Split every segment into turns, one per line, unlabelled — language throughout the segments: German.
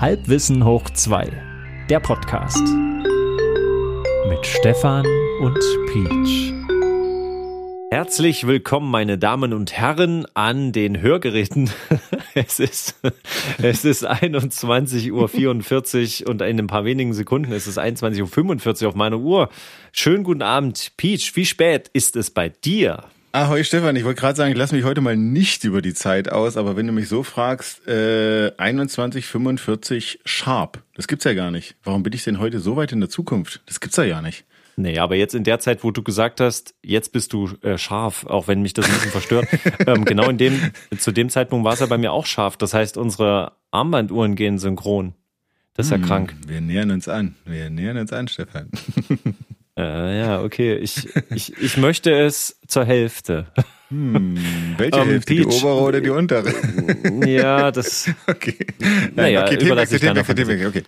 Halbwissen hoch 2, der Podcast. Mit Stefan und Peach. Herzlich willkommen, meine Damen und Herren, an den Hörgeräten. Es ist, es ist 21.44 Uhr und in ein paar wenigen Sekunden ist es 21.45 Uhr auf meiner Uhr. Schönen guten Abend, Peach. Wie spät ist es bei dir?
Ahoi Stefan, ich wollte gerade sagen, ich lasse mich heute mal nicht über die Zeit aus, aber wenn du mich so fragst, äh, 21.45 sharp, das gibt's ja gar nicht. Warum bin ich denn heute so weit in der Zukunft? Das gibt's ja gar nicht.
Nee, aber jetzt in der Zeit, wo du gesagt hast, jetzt bist du äh, scharf, auch wenn mich das ein bisschen verstört. ähm, genau in dem, zu dem Zeitpunkt war es ja bei mir auch scharf. Das heißt, unsere Armbanduhren gehen synchron. Das ist ja
Hm,
krank.
Wir nähern uns an. Wir nähern uns an, Stefan.
Äh, ja, okay. Ich, ich, ich möchte es zur Hälfte.
Hm, welche
Ähm,
Hälfte, die
Peach.
obere oder die untere?
ja, das.
Okay.
Naja,
okay,
überlasse ich
Themenwechsel, Themenwechsel, okay.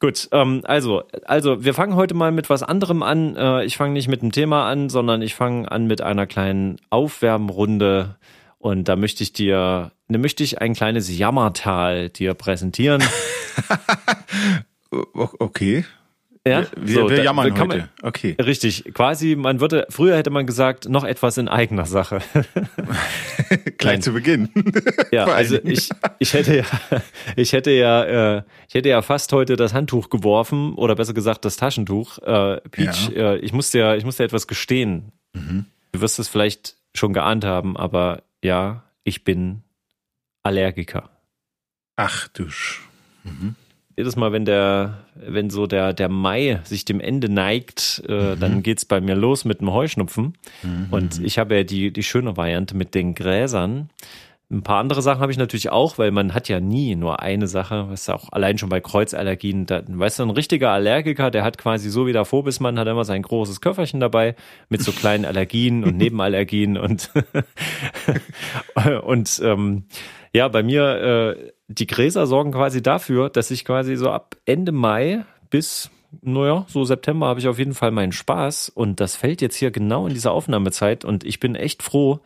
Gut, ähm, also, also wir fangen heute mal mit was anderem an. Äh, ich fange nicht mit dem Thema an, sondern ich fange an mit einer kleinen Aufwärmrunde. Und da möchte ich dir, da möchte ich ein kleines Jammertal dir präsentieren.
Okay.
Ja,
Wir,
so,
wir jammern
kann man-
heute. Okay.
Richtig, quasi, man würde, früher hätte man gesagt, noch etwas in eigener Sache.
Gleich zu Beginn.
Ja, also ich, ich hätte ja, ich hätte ja, äh, ich hätte ja fast heute das Handtuch geworfen oder besser gesagt das Taschentuch. Äh, Peach, äh, ich musste ja, ich musste etwas gestehen.
Mhm.
Du wirst es vielleicht schon geahnt haben, aber ja, ich bin Allergiker.
Ach du Sch. Mhm.
Jedes Mal, wenn der, wenn so der, der Mai sich dem Ende neigt, äh, dann geht's bei mir los mit dem Heuschnupfen. Und ich habe ja die, die schöne Variante mit den Gräsern. Ein paar andere Sachen habe ich natürlich auch, weil man hat ja nie nur eine Sache, was auch allein schon bei Kreuzallergien, da, weißt du, ein richtiger Allergiker, der hat quasi so wie der Phobismann, hat immer sein großes Köfferchen dabei mit so kleinen Allergien und Nebenallergien und und ähm, ja, bei mir äh, die Gräser sorgen quasi dafür, dass ich quasi so ab Ende Mai bis naja, so September habe ich auf jeden Fall meinen Spaß und das fällt jetzt hier genau in dieser Aufnahmezeit und ich bin echt froh,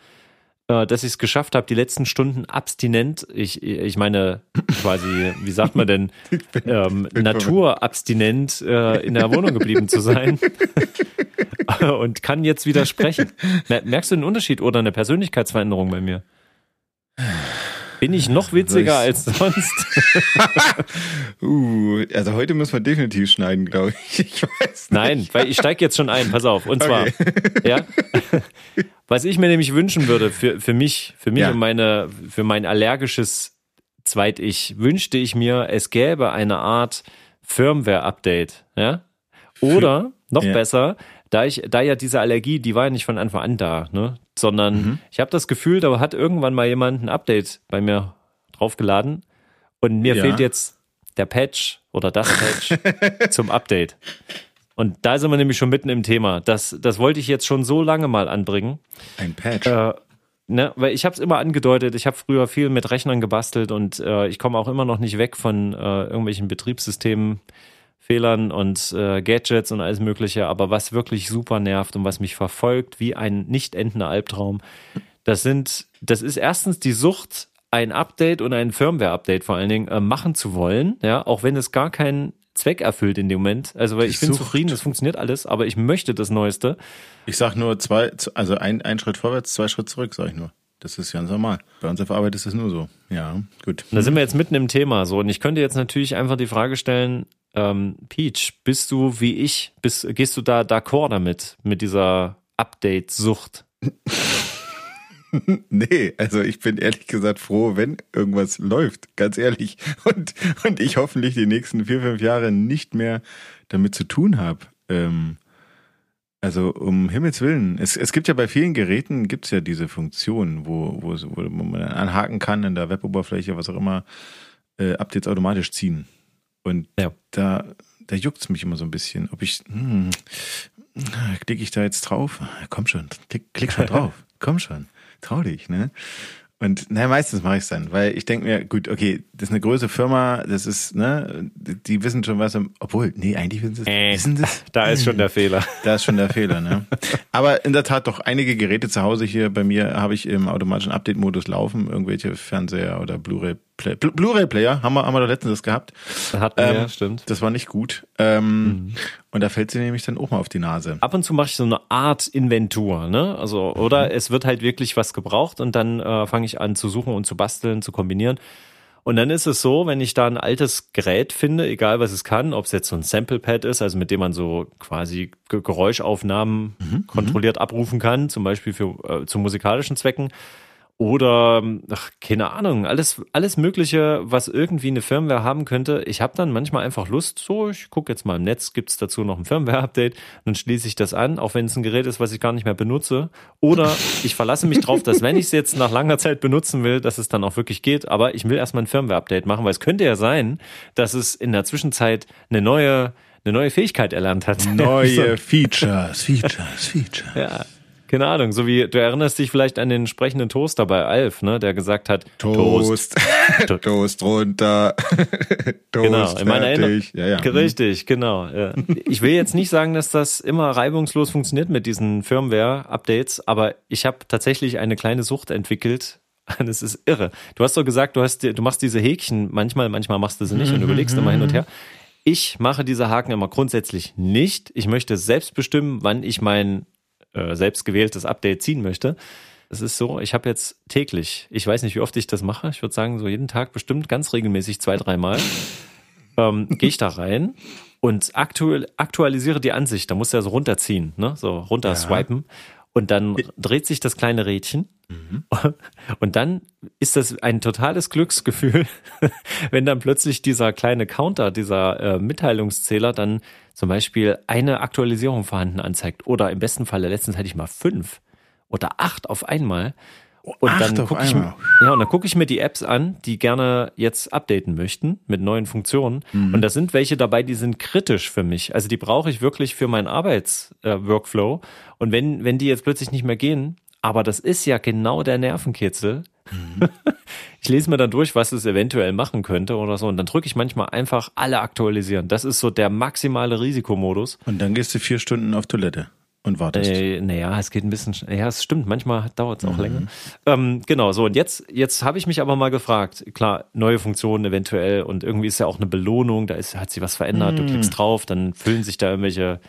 äh, dass ich es geschafft habe, die letzten Stunden abstinent, ich, ich meine quasi, wie sagt man denn, ähm, naturabstinent äh, in der Wohnung geblieben zu sein und kann jetzt wieder sprechen. Mer- Merkst du den Unterschied oder eine Persönlichkeitsveränderung bei mir? Bin ich noch witziger als sonst?
Uh, also heute müssen wir definitiv schneiden, glaube ich. Ich weiß nicht.
Nein, weil ich steige jetzt schon ein, pass auf. Und zwar,
Okay.
ja, was ich mir nämlich wünschen würde für, für mich, für mich
Ja.
und meine, für mein allergisches Zweit-Ich, wünschte ich mir, es gäbe eine Art Firmware-Update, ja? Oder, noch
Ja.
besser, da ich, da ja diese Allergie, die war ja nicht von Anfang an da, ne? Sondern
Mhm.
ich habe das Gefühl, da hat irgendwann mal jemand ein Update bei mir draufgeladen und mir
Ja.
fehlt jetzt der Patch oder das Patch zum Update. Und da sind wir nämlich schon mitten im Thema. Das, das wollte ich jetzt schon so lange mal anbringen.
Ein Patch.
Äh, ne, weil ich habe es immer angedeutet, ich habe früher viel mit Rechnern gebastelt und äh, ich komme auch immer noch nicht weg von äh, irgendwelchen Betriebssystemen. Fehlern und äh, Gadgets und alles Mögliche, aber was wirklich super nervt und was mich verfolgt wie ein nicht endender Albtraum, das sind, das ist erstens die Sucht, ein Update und ein Firmware-Update vor allen Dingen äh, machen zu wollen, ja, auch wenn es gar keinen Zweck erfüllt in dem Moment. Also weil ich bin
Sucht.
zufrieden, es funktioniert alles, aber ich möchte das Neueste.
Ich sag nur zwei, also ein, ein Schritt vorwärts, zwei Schritt zurück, sag ich nur. Das ist ganz normal. Bei uns auf Arbeit ist es nur so. Ja, gut.
Da sind wir jetzt mitten im Thema so und ich könnte jetzt natürlich einfach die Frage stellen, ähm, Peach, bist du wie ich, bist, gehst du da d'accord damit, mit dieser Update-Sucht?
Nee, also ich bin ehrlich gesagt froh, wenn irgendwas läuft, ganz ehrlich. Und, und ich hoffentlich die nächsten vier, fünf Jahre nicht mehr damit zu tun habe. Ähm, also um Himmels Willen. Es, es gibt ja bei vielen Geräten gibt's ja diese Funktion, wo, wo, es- wo man anhaken kann in der Weboberfläche, was auch immer, äh, Updates automatisch ziehen. Und
Ja.
da, da juckt's mich immer so ein bisschen, ob ich, hm, klicke ich da jetzt drauf? Komm schon, klick, klick schon drauf. Komm schon, trau dich, ne? Und naja, meistens mache ich es dann, weil ich denke mir, gut, okay, das ist eine große Firma, das ist, ne, die wissen schon was, obwohl, nee, eigentlich wissen sie es,
Äh,
wissen es?
Da ist schon der Fehler.
Da ist schon der Fehler, ne? Aber in der Tat doch einige Geräte zu Hause hier bei mir habe ich im automatischen Update-Modus laufen, irgendwelche Fernseher oder Blu-ray Blu-ray-Player haben wir, haben wir da letztens das gehabt.
Hatten wir, ähm, stimmt.
Das war nicht gut. Ähm, mhm. Und da fällt sie nämlich dann auch mal auf die Nase.
Ab und zu mache ich so eine Art Inventur, ne? Also, oder mhm. es wird halt wirklich was gebraucht und dann äh, fange ich an zu suchen und zu basteln, zu kombinieren. Und dann ist es so, wenn ich da ein altes Gerät finde, egal was es kann, ob es jetzt so ein Sample Pad ist, also mit dem man so quasi Geräuschaufnahmen mhm, mhm. kontrolliert abrufen kann, zum Beispiel für äh, zu musikalischen Zwecken, oder ach, keine Ahnung, alles alles mögliche, was irgendwie eine Firmware haben könnte. Ich habe dann manchmal einfach Lust, so ich gucke jetzt mal im Netz, gibt's dazu noch ein Firmware Update, dann schließe ich das an, auch wenn es ein Gerät ist, was ich gar nicht mehr benutze, oder ich verlasse mich drauf, dass wenn ich es jetzt nach langer Zeit benutzen will, dass es dann auch wirklich geht, aber ich will erstmal ein Firmware Update machen, weil es könnte ja sein, dass es in der Zwischenzeit eine neue eine neue Fähigkeit erlernt hat.
Neue Features, Features, Features.
Ja, keine Ahnung, so wie du erinnerst dich vielleicht an den sprechenden Toaster bei Alf, ne, der gesagt hat,
Toast, Toast, Toast runter,
Toast genau, in meiner Erinnerung, ja, ja. richtig, genau. Ja. Ich will jetzt nicht sagen, dass das immer reibungslos funktioniert mit diesen Firmware-Updates, aber ich habe tatsächlich eine kleine Sucht entwickelt. Das ist irre. Du hast doch gesagt, du hast, du machst diese Häkchen manchmal, manchmal machst du sie nicht und überlegst immer hin und her. Ich mache diese Haken immer grundsätzlich nicht. Ich möchte selbst bestimmen, wann ich mein äh, selbst gewähltes Update ziehen möchte. Es ist so, ich habe jetzt täglich, ich weiß nicht, wie oft ich das mache, ich würde sagen, so jeden Tag bestimmt ganz regelmäßig zwei, dreimal, ähm, gehe ich da rein und aktualisiere die Ansicht. Da muss ja so runterziehen, ne? so runter ja. Und dann dreht sich das kleine Rädchen. Mhm. Und dann ist das ein totales Glücksgefühl, wenn dann plötzlich dieser kleine Counter, dieser äh, Mitteilungszähler dann zum Beispiel eine Aktualisierung vorhanden anzeigt. Oder im besten Falle, letztens hatte ich mal fünf oder acht auf einmal. Und Acht dann gucke ich, ja, und dann gucke ich mir die Apps an, die gerne jetzt updaten möchten mit neuen Funktionen. Mhm. Und da sind welche dabei, die sind kritisch für mich. Also die brauche ich wirklich für meinen Arbeitsworkflow. Äh, und wenn, wenn die jetzt plötzlich nicht mehr gehen, aber das ist ja genau der Nervenkitzel. Mhm. Ich lese mir dann durch, was es eventuell machen könnte oder so. Und dann drücke ich manchmal einfach alle aktualisieren. Das ist so der maximale Risikomodus.
Und dann gehst du vier Stunden auf Toilette und wartest.
Äh, naja, es geht ein bisschen, ja, es stimmt, manchmal dauert es auch mhm. länger. Ähm, genau, so, und jetzt, jetzt habe ich mich aber mal gefragt, klar, neue Funktionen eventuell und irgendwie ist ja auch eine Belohnung, da ist, hat sich was verändert, mhm. du klickst drauf, dann füllen sich da irgendwelche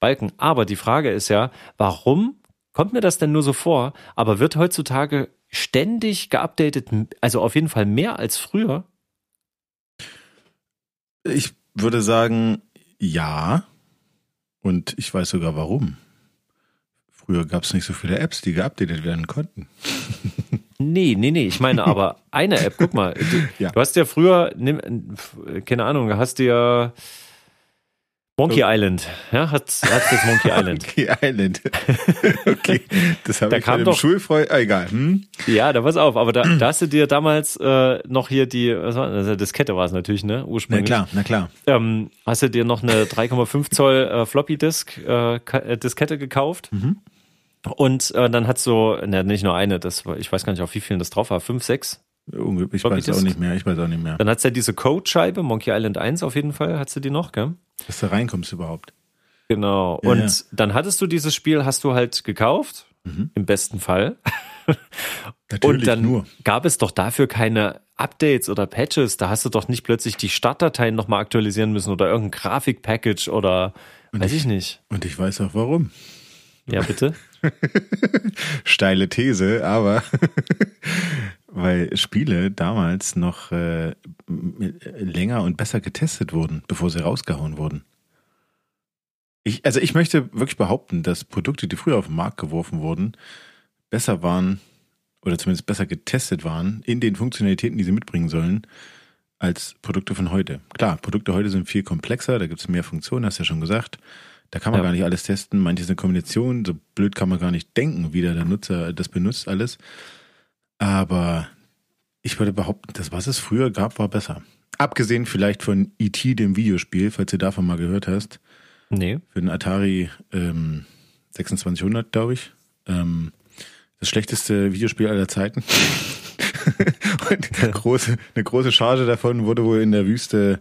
Balken. Aber die Frage ist ja, warum kommt mir das denn nur so vor, aber wird heutzutage ständig geupdatet, also auf jeden Fall mehr als früher?
Ich würde sagen, ja. Und ich weiß sogar warum. Früher gab es nicht so viele Apps, die geupdatet werden konnten.
Nee, nee, nee. Ich meine aber eine App, guck mal. Du, ja. du hast ja früher, keine Ahnung, hast du ja Monkey okay. Island, ja, hat, das Monkey Island.
Monkey Island. okay, das habe ich kam doch Schulfreund, ah, egal. Hm?
Ja, da pass auf, aber da, da hast du dir damals äh, noch hier die, was war das, Diskette war es natürlich, ne, ursprünglich.
Na klar, na klar.
Ähm, hast du dir noch eine 3,5 Zoll äh, Floppy Disk äh, äh, Diskette gekauft? Mhm. Und äh, dann hat so, ne, nicht nur eine, das war, ich weiß gar nicht, auf wie vielen das drauf war, fünf, sechs
ich weiß auch nicht mehr, ich weiß auch nicht mehr.
Dann hat's ja diese Code-Scheibe, Monkey Island 1 auf jeden Fall, hast du die noch, gell?
Dass du reinkommst überhaupt.
Genau. Ja, und ja. dann hattest du dieses Spiel, hast du halt gekauft, mhm. im besten Fall. Natürlich und dann nur. gab es doch dafür keine Updates oder Patches. Da hast du doch nicht plötzlich die Startdateien nochmal aktualisieren müssen oder irgendein Grafikpackage oder und weiß ich, ich nicht.
Und ich weiß auch warum.
Ja, bitte.
Steile These, aber weil Spiele damals noch äh, länger und besser getestet wurden, bevor sie rausgehauen wurden. Ich, also ich möchte wirklich behaupten, dass Produkte, die früher auf den Markt geworfen wurden, besser waren oder zumindest besser getestet waren in den Funktionalitäten, die sie mitbringen sollen, als Produkte von heute. Klar, Produkte heute sind viel komplexer, da gibt es mehr Funktionen, hast du ja schon gesagt. Da kann man ja. gar nicht alles testen. Manche sind Kombinationen, so blöd kann man gar nicht denken, wie der Nutzer das benutzt alles. Aber ich würde behaupten, das, was es früher gab, war besser. Abgesehen vielleicht von E.T., dem Videospiel, falls du davon mal gehört hast.
Nee.
Für den Atari ähm, 2600, glaube ich. Ähm, das schlechteste Videospiel aller Zeiten. Und große, eine große Charge davon wurde wohl in der Wüste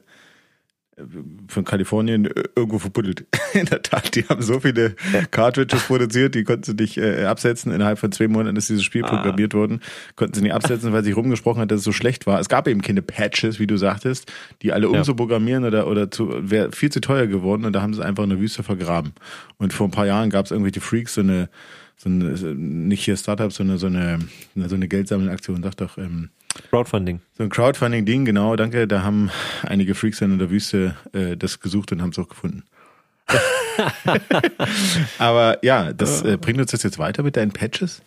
von Kalifornien irgendwo verbuddelt. In der Tat, die haben so viele Cartridges produziert, die konnten sie nicht äh, absetzen. Innerhalb von zwei Monaten ist dieses Spiel ah. programmiert worden, konnten sie nicht absetzen, weil sich rumgesprochen hat, dass es so schlecht war. Es gab eben keine Patches, wie du sagtest, die alle umzuprogrammieren oder, oder zu, wäre viel zu teuer geworden und da haben sie einfach in der Wüste vergraben. Und vor ein paar Jahren gab es irgendwelche Freaks, so eine, so eine, nicht hier Startups, sondern so eine, so eine Geldsammelaktion, sag doch, ähm,
Crowdfunding.
So ein Crowdfunding-Ding, genau, danke. Da haben einige Freaks in der Wüste äh, das gesucht und haben es auch gefunden. Aber ja, das äh, bringt uns das jetzt weiter mit deinen Patches?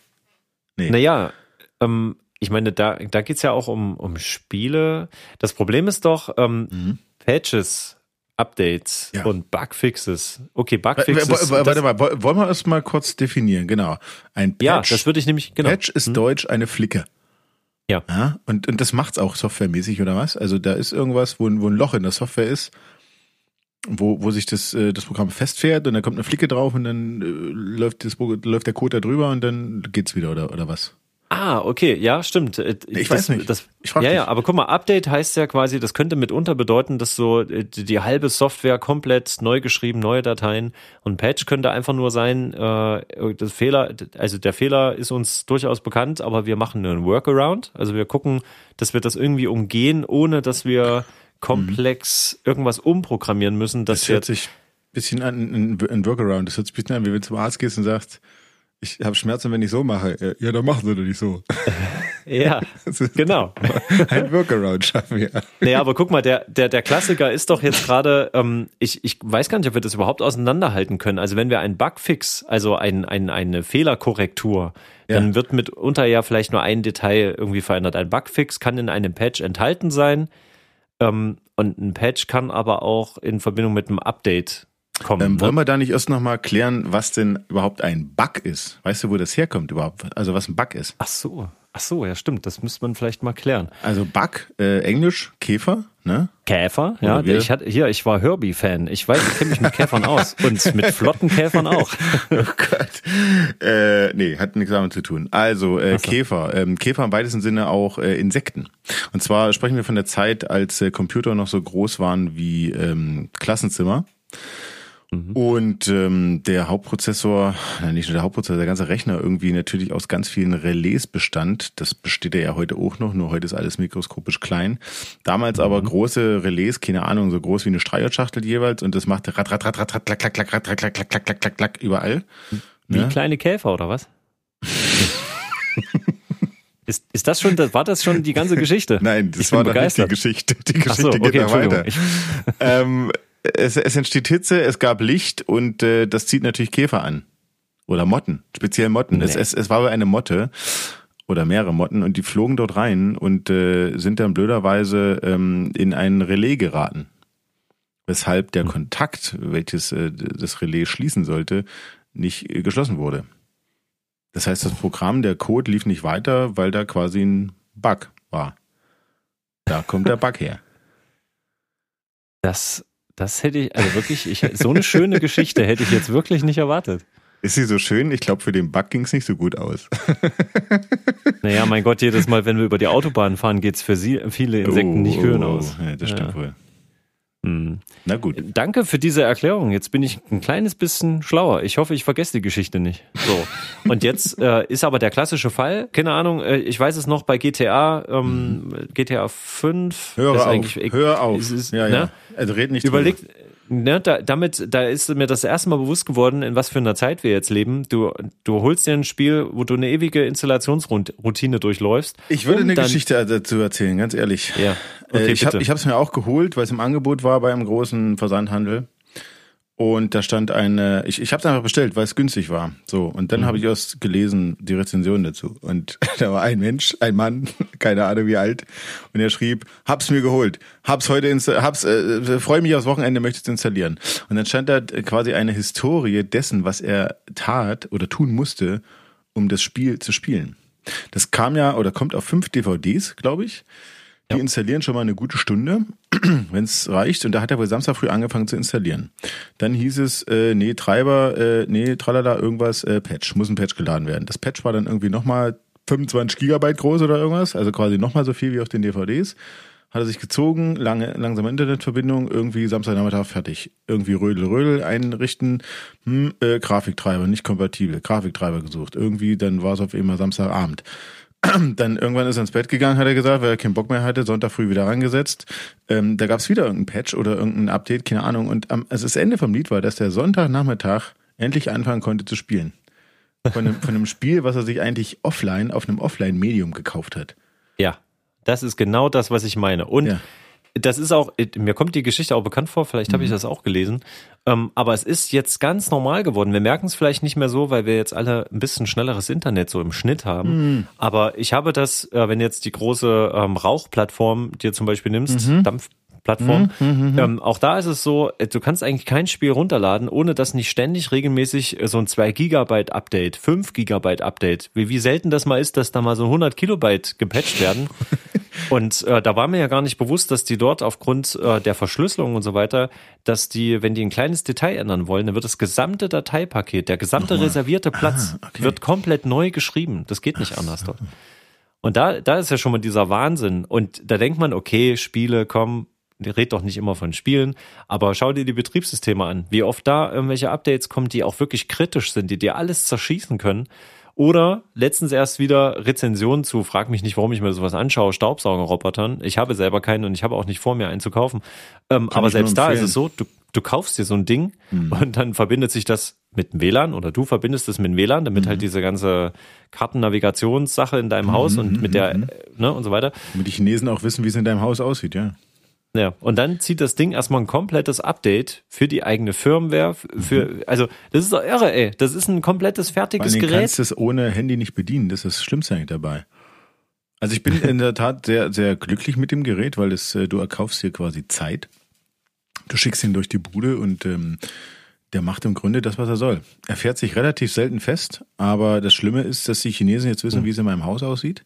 Nee. Naja, ähm, ich meine, da, da geht es ja auch um, um Spiele. Das Problem ist doch, ähm, mhm. Patches, Updates ja. und Bugfixes. Okay, Bugfixes.
Warte mal, wollen wir das mal kurz definieren? Genau.
Ein Patch. Ja, das würde ich nämlich, genau.
Patch ist hm. Deutsch eine Flicke. Ja. ja und, und das macht's auch softwaremäßig, oder was? Also da ist irgendwas, wo, wo ein Loch in der Software ist, wo, wo sich das, äh, das Programm festfährt und dann kommt eine Flicke drauf und dann äh, läuft, das, läuft der Code da drüber und dann geht's wieder, oder, oder was?
Ah, okay, ja, stimmt.
Äh, ich, ich weiß nicht.
Das, ich ja, dich. ja, aber guck mal, Update heißt ja quasi, das könnte mitunter bedeuten, dass so äh, die, die halbe Software komplett neu geschrieben, neue Dateien und Patch könnte einfach nur sein, äh, das Fehler, also der Fehler ist uns durchaus bekannt, aber wir machen einen Workaround. Also wir gucken, dass wir das irgendwie umgehen, ohne dass wir komplex mhm. irgendwas umprogrammieren müssen.
das hört sich ein bisschen an, ein Workaround. Das hört sich ein bisschen an, wie wenn du zum Arzt gehst und sagst, ich habe Schmerzen, wenn ich so mache. Ja, dann machen sie doch nicht so.
ja, genau.
Ein Workaround schaffen wir.
Naja, aber guck mal, der, der, der Klassiker ist doch jetzt gerade, ähm, ich, ich weiß gar nicht, ob wir das überhaupt auseinanderhalten können. Also wenn wir einen Bugfix, also ein, ein, eine Fehlerkorrektur, ja. dann wird mitunter ja vielleicht nur ein Detail irgendwie verändert. Ein Bugfix kann in einem Patch enthalten sein ähm, und ein Patch kann aber auch in Verbindung mit einem Update kommen. Ähm,
wollen wir da nicht erst nochmal klären, was denn überhaupt ein Bug ist? Weißt du, wo das herkommt überhaupt? Also was ein Bug ist?
Ach so, ach so, ja stimmt. Das müsste man vielleicht mal klären.
Also Bug, äh, Englisch, Käfer, ne?
Käfer, ja. Ich hatte hier, ich war Herbie-Fan. Ich weiß, ich kenne mich mit Käfern aus und mit flotten Käfern auch. oh Gott.
Äh, nee, hat nichts damit zu tun. Also äh, so. Käfer, ähm, Käfer im weitesten Sinne auch äh, Insekten. Und zwar sprechen wir von der Zeit, als äh, Computer noch so groß waren wie ähm, Klassenzimmer. Mhm. Und ähm, der Hauptprozessor, nicht nur der Hauptprozessor, der ganze Rechner irgendwie natürlich aus ganz vielen Relais bestand. Das besteht er ja heute auch noch, nur heute ist alles mikroskopisch klein. Damals mhm. aber große Relais, keine Ahnung, so groß wie eine Streierschachtel jeweils und das machte rat, rat, rat, rat, rat, klack, klack, klack, klack, klack, klack, klack, klack, klack, klack, überall.
Wie ne? kleine Käfer oder was? Ist, ist das schon, war das schon die ganze Geschichte?
Nein, das war noch nicht die Geschichte. Die Geschichte so, okay, geht noch weiter. ähm, es, es entsteht Hitze, es gab Licht und äh, das zieht natürlich Käfer an. Oder Motten, speziell Motten. Nee. Es, es, es war aber eine Motte oder mehrere Motten und die flogen dort rein und äh, sind dann blöderweise ähm, in ein Relais geraten. Weshalb der hm. Kontakt, welches äh, das Relais schließen sollte, nicht äh, geschlossen wurde. Das heißt, das Programm, der Code lief nicht weiter, weil da quasi ein Bug war. Da kommt der Bug her.
Das das hätte ich, also wirklich, ich, so eine schöne Geschichte hätte ich jetzt wirklich nicht erwartet.
Ist sie so schön? Ich glaube, für den Bug ging es nicht so gut aus.
naja, mein Gott, jedes Mal, wenn wir über die Autobahn fahren, geht es für sie, viele Insekten oh, nicht schön oh, aus.
Ja, das stimmt ja. wohl.
Hm. Na gut. Danke für diese Erklärung. Jetzt bin ich ein kleines bisschen schlauer. Ich hoffe, ich vergesse die Geschichte nicht. So. Und jetzt äh, ist aber der klassische Fall, keine Ahnung, äh, ich weiß es noch bei GTA, ähm. GTA 5.
Hör auf, hör auf. Ist, ist, ja, ne? ja. Also red nicht
Überlegt, drüber ne, da, damit, da ist mir das erste Mal bewusst geworden, in was für einer Zeit wir jetzt leben. Du, du holst dir ein Spiel, wo du eine ewige Installationsroutine durchläufst.
Ich würde eine Geschichte dazu erzählen, ganz ehrlich. Ja. Äh, okay, ich habe es mir auch geholt, weil es im Angebot war bei einem großen Versandhandel. Und da stand eine, ich, ich habe es einfach bestellt, weil es günstig war. So, und dann mhm. habe ich erst gelesen, die Rezension dazu. Und da war ein Mensch, ein Mann, keine Ahnung wie alt, und er schrieb, hab's mir geholt, hab's heute hab's, äh, freue mich aufs Wochenende, möchte es installieren. Und dann stand da quasi eine Historie dessen, was er tat oder tun musste, um das Spiel zu spielen. Das kam ja oder kommt auf fünf DVDs, glaube ich. Die ja. installieren schon mal eine gute Stunde, wenn es reicht. Und da hat er wohl Samstag früh angefangen zu installieren. Dann hieß es, äh, nee, Treiber, äh, nee, tralala, irgendwas, äh, Patch, muss ein Patch geladen werden. Das Patch war dann irgendwie nochmal 25 Gigabyte groß oder irgendwas, also quasi nochmal so viel wie auf den DVDs. hat er sich gezogen, lange, langsame Internetverbindung, irgendwie Samstagnachmittag fertig. Irgendwie Rödel, Rödel einrichten, hm, äh, Grafiktreiber, nicht kompatibel, Grafiktreiber gesucht. Irgendwie, dann war es auf einmal Samstagabend. Dann irgendwann ist er ins Bett gegangen, hat er gesagt, weil er keinen Bock mehr hatte, Sonntag früh wieder rangesetzt. Ähm, da gab es wieder irgendein Patch oder irgendein Update, keine Ahnung. Und am, also das Ende vom Lied war, dass der Sonntagnachmittag endlich anfangen konnte zu spielen. Von einem, von einem Spiel, was er sich eigentlich offline auf einem Offline-Medium gekauft hat.
Ja, das ist genau das, was ich meine. Und
Ja.
Das ist auch, mir kommt die Geschichte auch bekannt vor, vielleicht habe ich
Mhm.
das auch gelesen. Ähm, aber es ist jetzt ganz normal geworden. Wir merken es vielleicht nicht mehr so, weil wir jetzt alle ein bisschen schnelleres Internet so im Schnitt haben.
Mhm.
Aber ich habe das, äh, wenn jetzt die große ähm, Rauchplattform dir zum Beispiel nimmst,
Mhm.
Dampfplattform, ähm, auch da ist es so, äh, du kannst eigentlich kein Spiel runterladen, ohne dass nicht ständig regelmäßig äh, so ein 2 Gigabyte Update, 5 Gigabyte Update, wie, wie selten das mal ist, dass da mal so 100 Kilobyte gepatcht werden. Und äh, da war mir ja gar nicht bewusst, dass die dort aufgrund äh, der Verschlüsselung und so weiter, dass die, wenn die ein kleines Detail ändern wollen, dann wird das gesamte Dateipaket, der gesamte reservierte Platz,
Ah, okay.
wird komplett neu geschrieben. Das geht nicht anders dort. Und da, da ist ja schon mal dieser Wahnsinn. Und da denkt man, okay, Spiele, komm, red doch nicht immer von Spielen, aber schau dir die Betriebssysteme an, wie oft da irgendwelche Updates kommen, die auch wirklich kritisch sind, die dir alles zerschießen können. Oder letztens erst wieder Rezensionen zu, frag mich nicht, warum ich mir sowas anschaue, Staubsaugerrobotern. Ich habe selber keinen und ich habe auch nicht vor, mir einen zu kaufen. Ähm, aber selbst da ist es so, du, du kaufst dir so ein Ding und dann verbindet sich das mit dem WLAN oder du verbindest es mit dem WLAN, damit halt diese ganze Kartennavigationssache in deinem Haus und mit der, äh, ne, und so weiter.
Damit die Chinesen auch wissen, wie es in deinem Haus aussieht, ja.
Ja, und dann zieht das Ding erstmal ein komplettes Update für die eigene Firmware, für, also, das ist doch irre, ey. Das ist ein komplettes fertiges Gerät.
kannst du es ohne Handy nicht bedienen. Das ist das Schlimmste eigentlich dabei. Also ich bin in der Tat sehr, sehr glücklich mit dem Gerät, weil es, äh, du erkaufst hier quasi Zeit. Du schickst ihn durch die Bude und ähm, der macht im Grunde das, was er soll. Er fährt sich relativ selten fest, aber das Schlimme ist, dass die Chinesen jetzt wissen, wie es in meinem Haus aussieht.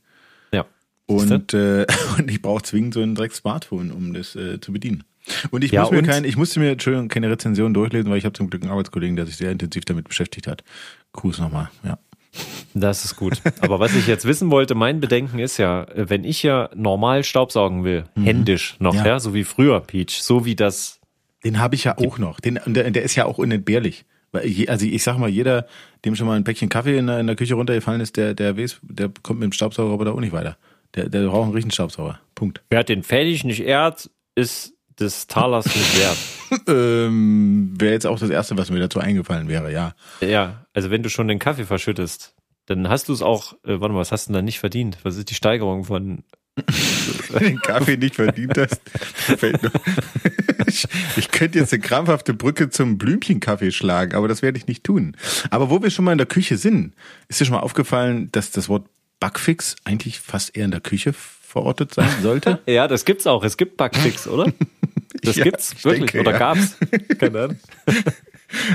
Und, äh, und ich brauche zwingend so ein Dreck-Smartphone, um das äh, zu bedienen. Und ich
Ja,
muss mir kein, ich musste mir, Entschuldigung, keine Rezension durchlesen, weil ich habe zum Glück einen Arbeitskollegen, der sich sehr intensiv damit beschäftigt hat. Gruß nochmal, ja.
Das ist gut. Aber was ich jetzt wissen wollte, mein Bedenken ist ja, wenn ich ja normal Staubsaugen will, händisch noch,
Ja.
ja. so wie früher, Peach, so wie das,
Den habe ich ja auch noch. Den, der, der ist ja auch unentbehrlich. Weil also ich sag mal, jeder, dem schon mal ein Päckchen Kaffee in der, in der Küche runtergefallen ist, der, der weiß, der kommt mit dem Staubsaugerroboter auch nicht weiter. Der, der braucht einen richtigen Staubsauger. Punkt.
wer den Pfennig nicht ehrt, ist des Talers nicht wert.
Ähm, Wäre jetzt auch das Erste, was mir dazu eingefallen wäre, ja.
Ja, also wenn du schon den Kaffee verschüttest, dann hast du es auch, äh, warte mal, was hast du denn da nicht verdient? Was ist die Steigerung von,
den Kaffee nicht verdient hast. ich, ich könnte jetzt eine krampfhafte Brücke zum Blümchenkaffee schlagen, aber das werde ich nicht tun. Aber wo wir schon mal in der Küche sind, ist dir schon mal aufgefallen, dass das Wort Bugfix eigentlich fast eher in der Küche verortet sein sollte?
Ja, das gibt's auch. Es gibt Bugfix, oder? Das
Ja,
gibt's
ich
wirklich.
denke,
oder
ja.
gab's? Keine Ahnung.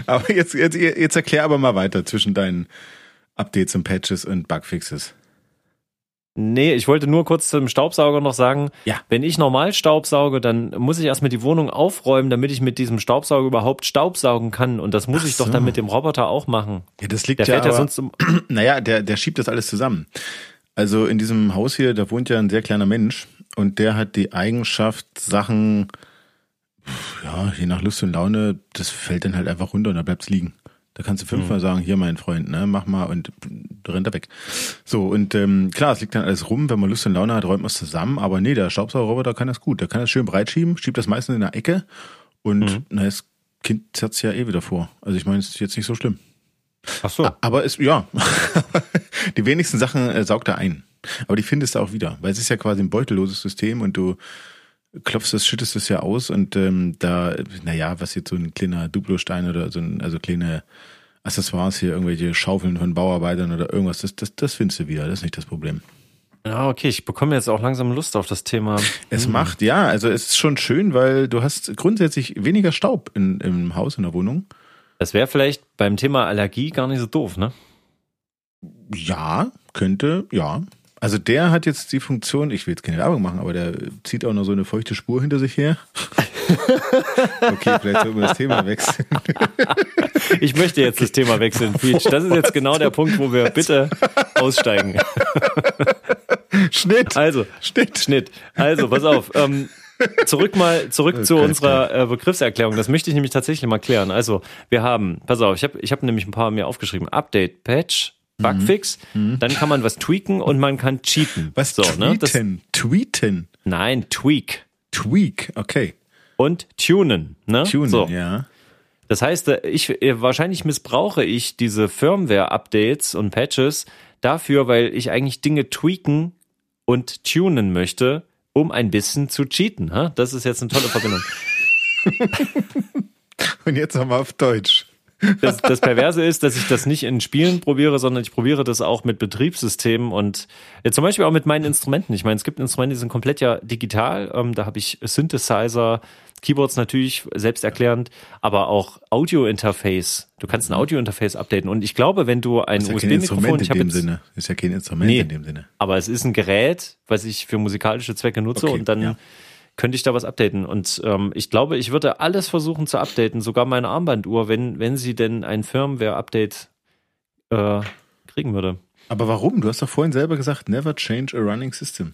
aber jetzt, jetzt, jetzt erklär aber mal weiter zwischen deinen Updates und Patches und Bugfixes.
Nee, ich wollte nur kurz zum Staubsauger noch sagen,
Ja.
wenn ich normal staubsauge, dann muss ich erstmal die Wohnung aufräumen, damit ich mit diesem Staubsauger überhaupt staubsaugen kann. Und das muss
Ach
ich doch dann mit dem Roboter auch machen.
Ja, das liegt
Der
ja,
fährt ja
aber,
sonst um,
Naja, der, der schiebt das alles zusammen. Also in diesem Haus hier, da wohnt ja ein sehr kleiner Mensch und der hat die Eigenschaft, Sachen, ja, je nach Lust und Laune, das fällt dann halt einfach runter und da bleibt's liegen. Da kannst du fünfmal sagen, hier mein Freund, ne, mach mal und rennt er weg. So, und ähm, klar, es liegt dann alles rum, wenn man Lust und Laune hat, räumt man es zusammen, aber nee, der Staubsaugerroboter kann das gut. Der kann das schön breit schieben, schiebt das meistens in der Ecke und na, das Kind zerrt's ja eh wieder vor. Also ich meine, es ist jetzt nicht so schlimm.
ach so.
Aber es, ja, die wenigsten Sachen äh, saugt er ein. Aber die findest du auch wieder, weil es ist ja quasi ein beutelloses System und du klopfst es, schüttest es ja aus und ähm, da, naja, was jetzt so ein kleiner Duplostein oder so ein, also kleine Accessoires hier, irgendwelche Schaufeln von Bauarbeitern oder irgendwas, das, das, das findest du wieder, das ist nicht das Problem.
Ja, okay, ich bekomme jetzt auch langsam Lust auf das Thema.
Es macht, ja, also es ist schon schön, weil du hast grundsätzlich weniger Staub in, im Haus, in der Wohnung.
Das wäre vielleicht beim Thema Allergie gar nicht so doof, ne?
Ja, könnte, ja. Also der hat jetzt die Funktion, ich will jetzt keine Werbung machen, aber der zieht auch noch so eine feuchte Spur hinter sich her. okay, vielleicht sollten wir das Thema wechseln.
Ich möchte jetzt das Thema wechseln, Peach. Das ist jetzt genau der Punkt, wo wir bitte aussteigen.
Schnitt.
Also,
Schnitt.
Schnitt. Also, pass auf. Ähm, zurück mal, zurück
Oh
zu unserer äh, Begriffserklärung. Das möchte ich nämlich tatsächlich mal klären. Also, wir haben, pass auf, ich habe ich hab nämlich ein paar mir aufgeschrieben. Update, Patch, Bugfix. Dann kann man was tweaken und man kann cheaten.
Mhm. Was?
so, ne? Das,
tweeten. tweeten.
nein, tweak.
Tweak. Okay.
Und tunen. Ne?
Tunen,
so.
ja.
Das heißt, äh, ich äh, wahrscheinlich missbrauche ich diese Firmware-Updates und Patches dafür, weil ich eigentlich Dinge tweaken und tunen möchte, um ein bisschen zu cheaten. Das ist jetzt eine tolle Verbindung.
Und jetzt nochmal auf Deutsch.
Das, das Perverse ist, dass ich das nicht in Spielen probiere, sondern ich probiere das auch mit Betriebssystemen und äh, zum Beispiel auch mit meinen Instrumenten. Ich meine, es gibt Instrumente, die sind komplett ja digital. Ähm, da habe ich Synthesizer, Keyboards natürlich selbsterklärend, aber auch Audio-Interface. Du kannst ein Audio-Interface updaten. Und ich glaube, wenn du ein
Ist ja kein
USB-Mikrofon,
Instrument in dem
jetzt,
Sinne. Ist ja kein Instrument
Nee.
in dem Sinne.
aber es ist ein Gerät, was ich für musikalische Zwecke nutze
Okay,
und dann
ja.
Könnte ich da was updaten. Und ähm, ich glaube, ich würde alles versuchen zu updaten, sogar meine Armbanduhr, wenn, wenn sie denn ein Firmware-Update äh, kriegen würde.
Aber warum? Du hast doch vorhin selber gesagt, never change a running system.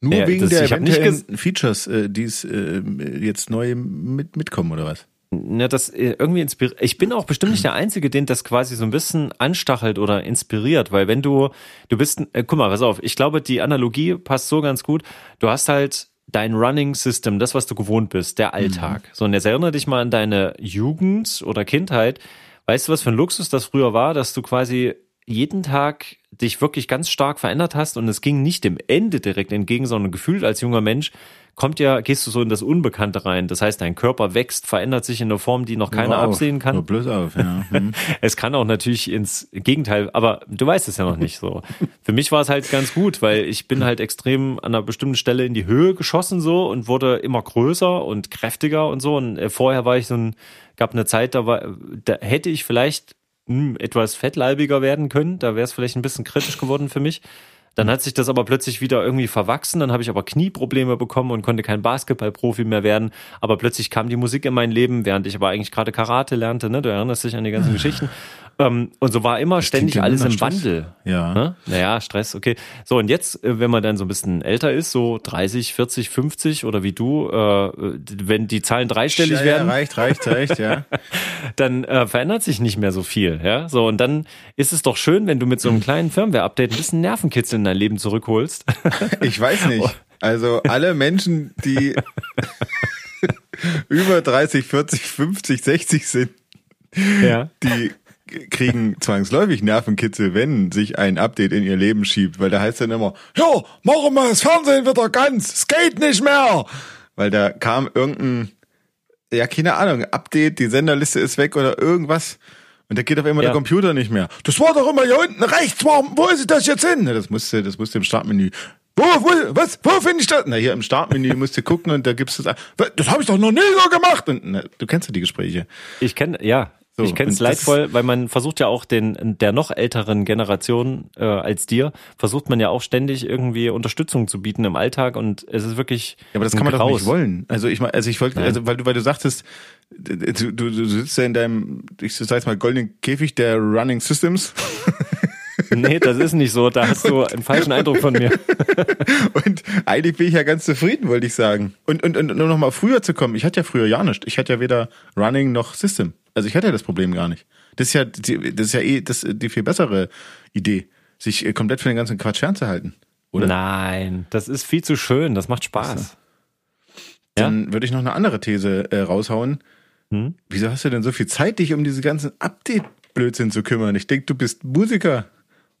Nur
Ja,
wegen
das-
der eventuellen Features, äh, die es äh, jetzt neu mit, mitkommen, oder was?
Ja, das äh, irgendwie inspiriert. Ich bin auch bestimmt nicht der Einzige, den das quasi so ein bisschen anstachelt oder inspiriert, weil wenn du, du bist, äh, guck mal, pass auf, ich glaube, die Analogie passt so ganz gut. Du hast halt dein Running System, das, was du gewohnt bist, der Alltag. So, und jetzt erinnere dich mal an deine Jugend oder Kindheit. Weißt du, was für ein Luxus das früher war, dass du quasi jeden Tag dich wirklich ganz stark verändert hast und es ging nicht dem Ende direkt entgegen, sondern gefühlt als junger Mensch kommt ja, gehst du so in das Unbekannte rein. Das heißt, dein Körper wächst, verändert sich in einer Form, die noch keiner
auf.
absehen kann.
Hör bloß auf, ja. Hm.
Es kann auch natürlich ins Gegenteil, aber du weißt es ja noch nicht so. Für mich war es halt ganz gut, weil ich bin halt extrem an einer bestimmten Stelle in die Höhe geschossen so und wurde immer größer und kräftiger und so. Und äh, vorher war ich so ein, gab eine Zeit, da war, da hätte ich vielleicht hm, etwas fettleibiger werden können. Da wäre es vielleicht ein bisschen kritisch geworden für mich. Dann hat sich das aber plötzlich wieder irgendwie verwachsen. Dann habe ich aber Knieprobleme bekommen und konnte kein Basketballprofi mehr werden. Aber plötzlich kam die Musik in mein Leben, während ich aber eigentlich gerade Karate lernte. Ne? Du erinnerst dich an die ganzen Geschichten. Ähm, und so war immer ständig
klingt ja
alles im
Stress.
Wandel.
Ja.
Ne? Naja, Stress, okay. So, und jetzt, äh, wenn man dann so ein bisschen älter ist, so 30, 40, 50 oder wie du, äh, wenn die Zahlen dreistellig
ja,
werden,
Ja, reicht, reicht, reicht, ja.
dann äh, verändert sich nicht mehr so viel. Ja, so und dann ist es doch schön, wenn du mit so einem kleinen Firmware-Update ein bisschen Nervenkitzel in dein Leben zurückholst.
Ich weiß nicht. Also alle Menschen, die über 30, 40, 50, 60 sind,
ja.
die kriegen zwangsläufig Nervenkitzel, wenn sich ein Update in ihr Leben schiebt, weil da heißt dann immer, ja, machen wir das Fernsehen wieder ganz, es geht nicht mehr. Weil da kam irgendein, ja, keine Ahnung, Update, die Senderliste ist weg oder irgendwas. Und da geht auf einmal
Ja.
der Computer nicht mehr. Das war doch immer hier unten rechts, wo, wo ist das jetzt hin? Das musste, das musste im Startmenü. Wo, wo, was, wo finde ich das? Na, hier im Startmenü musst du gucken und da gibt's das. Das habe ich doch noch nie so gemacht. Und na, du kennst ja die Gespräche.
Ich kenne, ja,
So,
ich kenne es leidvoll, weil man versucht ja auch den der noch älteren Generation äh, als dir, versucht man ja auch ständig irgendwie Unterstützung zu bieten im Alltag und es ist wirklich
Ja, aber das kann man doch
Graus.
nicht wollen. Also ich also ich wollte, also weil du, weil du sagtest, du, du, du sitzt ja in deinem, ich sag jetzt mal, goldenen Käfig der Running Systems
Nee, das ist nicht so, da hast du einen falschen Eindruck von mir.
und eigentlich bin ich ja ganz zufrieden, wollte ich sagen. Und, und, und um noch mal früher zu kommen, ich hatte ja früher ja nicht. Ich hatte ja weder Running noch System. Also ich hatte ja das Problem gar nicht. Das ist ja, das ist ja eh das, die viel bessere Idee, sich äh, komplett für den ganzen Quatsch fernzuhalten. Oder?
Nein, das ist viel zu schön, das macht Spaß.
Dann würde ich noch eine andere These äh, raushauen.
Hm?
Wieso hast du denn so viel Zeit, dich um diese ganzen Update-Blödsinn zu kümmern? Ich denke, du bist Musiker.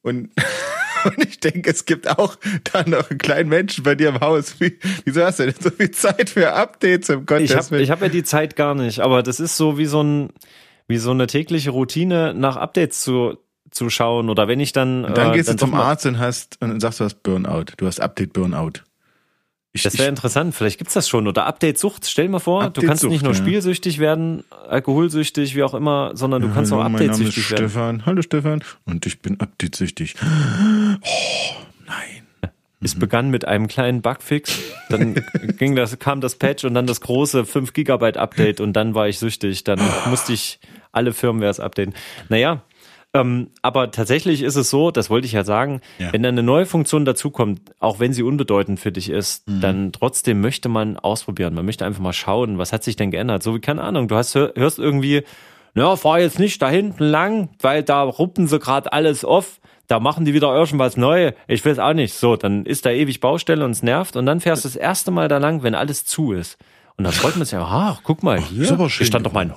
Und, und ich denke, es gibt auch da noch einen kleinen Menschen bei dir im Haus. Wie, wieso hast du denn so viel Zeit für Updates im Gottes
Ich habe hab ja die Zeit gar nicht, aber das ist so wie so ein wie so eine tägliche Routine nach Updates zu zu schauen oder wenn ich dann
und dann
äh,
gehst du
doch
zum Arzt und hast und sagst, du hast Burnout. Du hast Update-Burnout. Ich,
Das wäre interessant, vielleicht gibt's das schon oder Update-Sucht. Stell dir mal vor, du kannst nicht nur
ja.
spielsüchtig werden, alkoholsüchtig, wie auch immer, sondern du kannst auch
Hallo, ist
updatesüchtig werden.
Stefan. Hallo Stefan. Und ich bin updatesüchtig. Oh, nein.
Es begann mit einem kleinen Bugfix, dann ging das, kam das Patch und dann das große 5 Gigabyte Update und dann war ich süchtig. Dann musste ich alle Firmwares updaten. Naja, Ähm, aber tatsächlich ist es so, das wollte ich ja sagen,
Ja.
wenn da eine neue Funktion dazukommt, auch wenn sie unbedeutend für dich ist,
Mhm.
dann trotzdem möchte man ausprobieren. Man möchte einfach mal schauen, was hat sich denn geändert. So wie, keine Ahnung, du hast, hörst irgendwie, na, fahr jetzt nicht da hinten lang, weil da ruppen sie gerade alles auf. Da machen die wieder irgendwas neu. Ich weiß auch nicht. So, dann ist da ewig Baustelle und es nervt. Und dann fährst du das erste Mal da lang, wenn alles zu ist. Und dann freut man sich ja, ah, guck mal hier. hier stand doch mein,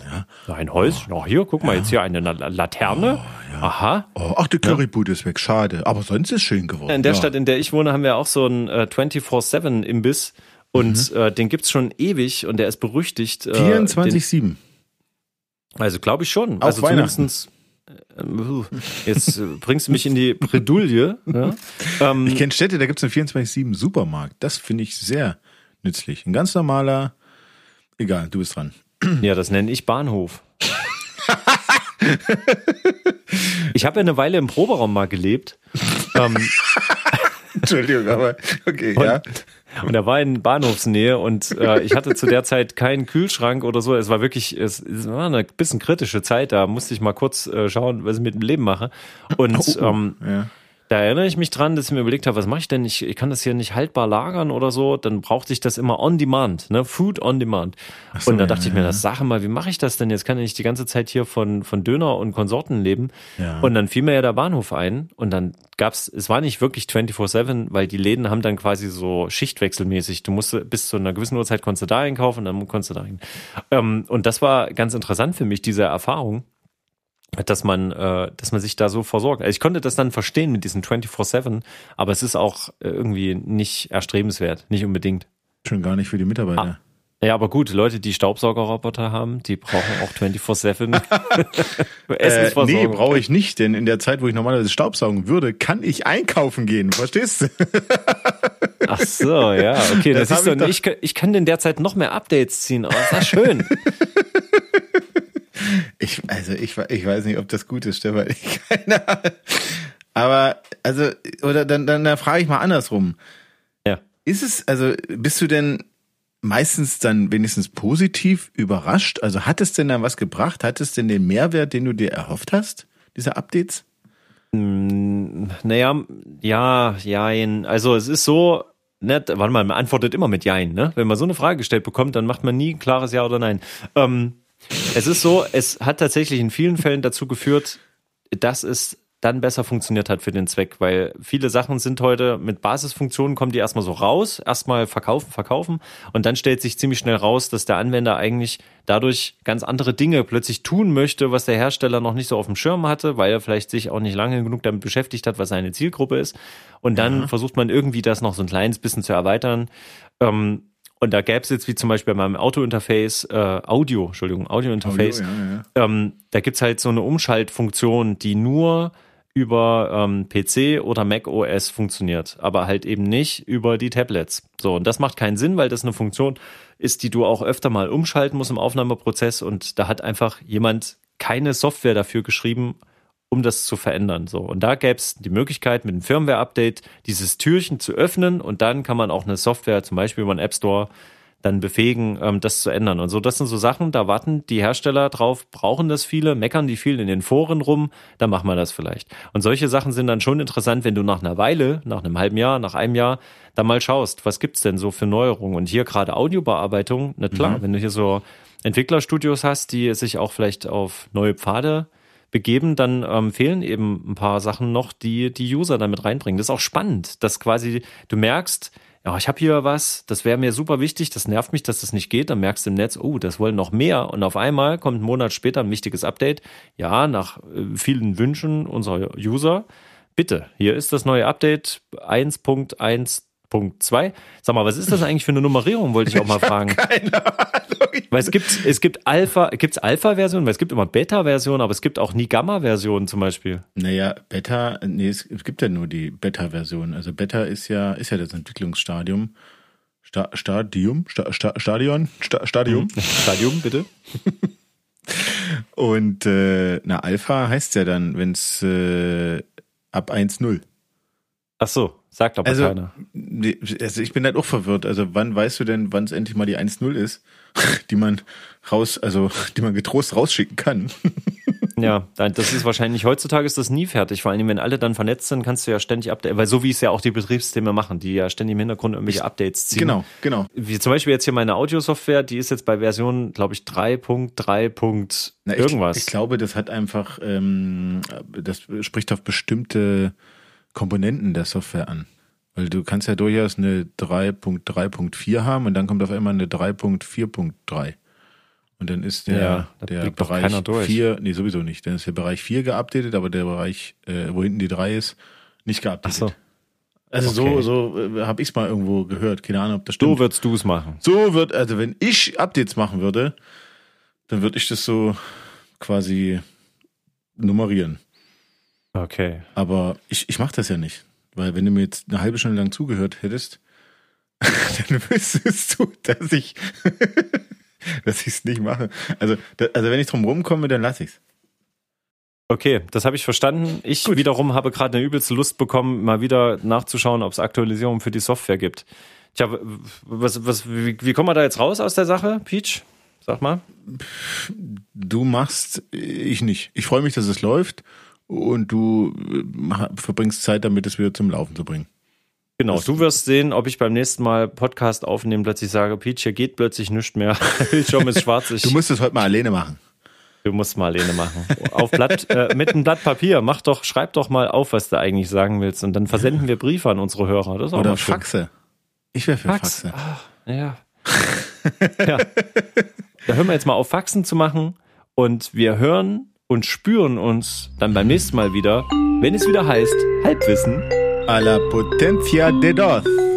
geworden,
ein Häuschen. Ach, hier, guck mal, jetzt hier eine La- Laterne. Aha.
Oh, ach, die Currybude ist weg, schade. Aber sonst ist schön geworden.
In der
ja.
Stadt, in der ich wohne, haben wir auch so einen äh, 24-7-Imbiss. Und äh, den gibt's schon ewig und der ist berüchtigt. Äh,
24-7.
den, also glaube ich schon.
Auch
also
Weihnachten.
zumindestens. äh, uh, Jetzt äh, bringst du mich in die Bredouille. Ja? Ähm,
Ich kenne Städte, da gibt es einen 24-7 Supermarkt. Das finde ich sehr nützlich. Ein ganz normaler, egal, du bist dran.
ja, das nenne ich Bahnhof. ich habe ja eine Weile im Proberaum mal gelebt. ähm,
Entschuldigung, aber okay, ja.
Und er war in Bahnhofsnähe und äh, ich hatte zu der Zeit keinen Kühlschrank oder so. Es war wirklich, es, es war eine bisschen kritische Zeit. Da musste ich mal kurz äh, schauen, was ich mit dem Leben mache. Und
Oh,
ähm,
ja.
Da erinnere ich mich dran, dass ich mir überlegt habe, was mache ich denn? Ich, ich kann das hier nicht haltbar lagern oder so. Dann brauchte ich das immer on demand, ne? Food on demand.
so,
und da
ja,
dachte ich mir, das sage mal, wie mache ich das denn? Jetzt kann ich nicht die ganze Zeit hier von, von Döner und Konsorten leben.
Ja.
Und dann fiel mir ja der Bahnhof ein und dann gab's, es war nicht wirklich 24-7, weil die Läden haben dann quasi so schichtwechselmäßig. Du musst bis zu einer gewissen Uhrzeit konntest du da einkaufen, dann konntest du da hin. Ähm, und das war ganz interessant für mich, diese Erfahrung dass man, äh, dass man sich da so versorgt. Also ich konnte das dann verstehen mit diesen 24-7, aber es ist auch äh, irgendwie nicht erstrebenswert, nicht unbedingt.
Schon gar nicht für die Mitarbeiter.
Ja, aber gut, Leute, die Staubsaugerroboter haben, die brauchen auch 24-7
Äh,
Essensversorgung.
nee, brauche ich nicht, denn in der Zeit, wo ich normalerweise Staubsaugen würde, kann ich einkaufen gehen. Verstehst du?
Ach so, ja, okay. Das,
Das
ist so,
ich
ich, kann, in der Zeit noch mehr Updates ziehen, aber ist ja schön.
Ich, also ich, ich weiß nicht, ob das gut ist, Stefan. Ich, keine Ahnung. Aber, also, oder dann, dann, dann frage ich mal andersrum.
ja.
Ist es, also bist du denn meistens dann wenigstens positiv überrascht? Also hat es denn dann was gebracht? Hat es denn den Mehrwert, den du dir erhofft hast, diese Updates?
Naja, ja, jein. Also es ist so, ne, warte mal, man antwortet immer mit Jein, ne? Wenn man so eine Frage gestellt bekommt, dann macht man nie ein klares Ja oder Nein. Ähm, es ist so, es hat tatsächlich in vielen Fällen dazu geführt, dass es dann besser funktioniert hat für den Zweck, weil viele Sachen sind heute mit Basisfunktionen, kommen die erstmal so raus, erstmal verkaufen, verkaufen und dann stellt sich ziemlich schnell raus, dass der Anwender eigentlich dadurch ganz andere Dinge plötzlich tun möchte, was der Hersteller noch nicht so auf dem Schirm hatte, weil er vielleicht sich auch nicht lange genug damit beschäftigt hat, was seine Zielgruppe ist. Und dann versucht man irgendwie das noch so ein kleines bisschen zu erweitern. Ähm, und da gäbe es jetzt wie zum Beispiel bei meinem Auto-Interface, äh, Audio, Entschuldigung, Audio-Interface,
Audio, ja, ja.
ähm, da gibt's halt so eine Umschaltfunktion, die nur über ähm, PC oder Mac OS funktioniert, aber halt eben nicht über die Tablets. So, und das macht keinen Sinn, weil das eine Funktion ist, die du auch öfter mal umschalten musst im Aufnahmeprozess und da hat einfach jemand keine Software dafür geschrieben, um das zu verändern. So, und da gäbe es die Möglichkeit, mit einem Firmware-Update dieses Türchen zu öffnen und dann kann man auch eine Software, zum Beispiel über einen App Store, dann befähigen, ähm, das zu ändern. Und so, das sind so Sachen, da warten die Hersteller drauf, brauchen das viele, meckern die viel in den Foren rum, dann machen wir das vielleicht. Und solche Sachen sind dann schon interessant, wenn du nach einer Weile, nach einem halben Jahr, nach einem Jahr, da mal schaust, was gibt's denn so für Neuerungen? Und hier gerade Audiobearbeitung, na klar, wenn du hier so Entwicklerstudios hast, die sich auch vielleicht auf neue Pfade begeben, dann ähm, fehlen eben ein paar Sachen noch, die die User damit reinbringen. Das ist auch spannend, dass quasi du merkst, ja, ich habe hier was, das wäre mir super wichtig, das nervt mich, dass das nicht geht. Dann merkst du im Netz, oh, das wollen noch mehr. Und auf einmal kommt ein Monat später ein wichtiges Update. Ja, nach äh, vielen Wünschen unserer User. Bitte, hier ist das neue Update 1.1.2. Sag mal, was ist das eigentlich für eine Nummerierung, wollte ich auch mal fragen.
Keine Ahnung.
Weil es gibt, es gibt Alpha, gibt's Alpha-Versionen, weil es gibt immer Beta-Versionen, aber es gibt auch nie Gamma-Versionen zum Beispiel.
Naja, Beta, nee, es, es gibt ja nur die Beta-Version. Also Beta ist ja, ist ja das Entwicklungsstadium. Sta Stadium? Sta Sta Stadion? Sta Stadium?
Stadium, bitte.
Und äh, na, Alpha heißt ja dann, wenn es äh, ab 1.0.
Ach so, sagt aber
Also,
keiner.
also ich bin halt auch verwirrt. Also wann weißt du denn, wann es endlich mal die 1.0 ist, die man raus, also die man getrost rausschicken kann?
Ja, das ist wahrscheinlich, heutzutage ist das nie fertig. Vor allem, wenn alle dann vernetzt sind, kannst du ja ständig updaten, weil so wie es ja auch die Betriebssysteme machen, die ja ständig im Hintergrund irgendwelche Updates ziehen.
Genau, genau.
Wie zum Beispiel jetzt hier meine Audiosoftware, die ist jetzt bei Version, glaube ich, 3.3.
Na, ich, irgendwas. Ich glaube, das hat einfach, ähm, das spricht auf bestimmte Komponenten der Software an. Weil du kannst ja durchaus eine 3.3.4 haben und dann kommt auf einmal eine 3.4.3. Und dann ist der, ja, der Bereich 4, nee, sowieso nicht. Dann ist der Bereich 4 geupdatet, aber der Bereich, äh, wo hinten die 3 ist, nicht geupdatet. So. Also okay. so, so äh, habe ich es mal irgendwo gehört. Keine Ahnung, ob das stimmt.
So würdest du es machen.
So wird, also wenn ich Updates machen würde, dann würde ich das so quasi nummerieren.
Okay.
Aber ich, ich mache das ja nicht. Weil wenn du mir jetzt eine halbe Stunde lang zugehört hättest, dann wüsstest du, dass ich dass ich es nicht mache. Also, da, also wenn ich drum rumkomme, dann lasse ich's.
Okay, das habe ich verstanden. Ich Gut. wiederum habe gerade eine übelste Lust bekommen, mal wieder nachzuschauen, ob es Aktualisierungen für die Software gibt. Tja, was, was, wie, wie kommen wir da jetzt raus aus der Sache, Peach? Sag mal.
Du machst, ich nicht. Ich freue mich, dass es läuft und du äh, verbringst Zeit damit, es wieder zum Laufen zu bringen.
Genau, das du wirst sehen, ob ich beim nächsten Mal Podcast aufnehmen plötzlich sage, Peach, hier geht plötzlich nichts mehr. Bildschirm ist schwarz.
du musst es heute mal alleine machen.
Du musst mal alleine machen. Auf Blatt, äh, mit einem Blatt Papier. Mach doch, schreib doch mal auf, was du eigentlich sagen willst. Und dann versenden wir Briefe an unsere Hörer. Das ist auch
Oder Faxe. Ich wäre für Fax. Faxe.
Ach, ja. ja. Da hören wir jetzt mal auf, Faxen zu machen. Und wir hören und spüren uns dann beim nächsten Mal wieder, wenn es wieder heißt Halbwissen
a la potencia de dos.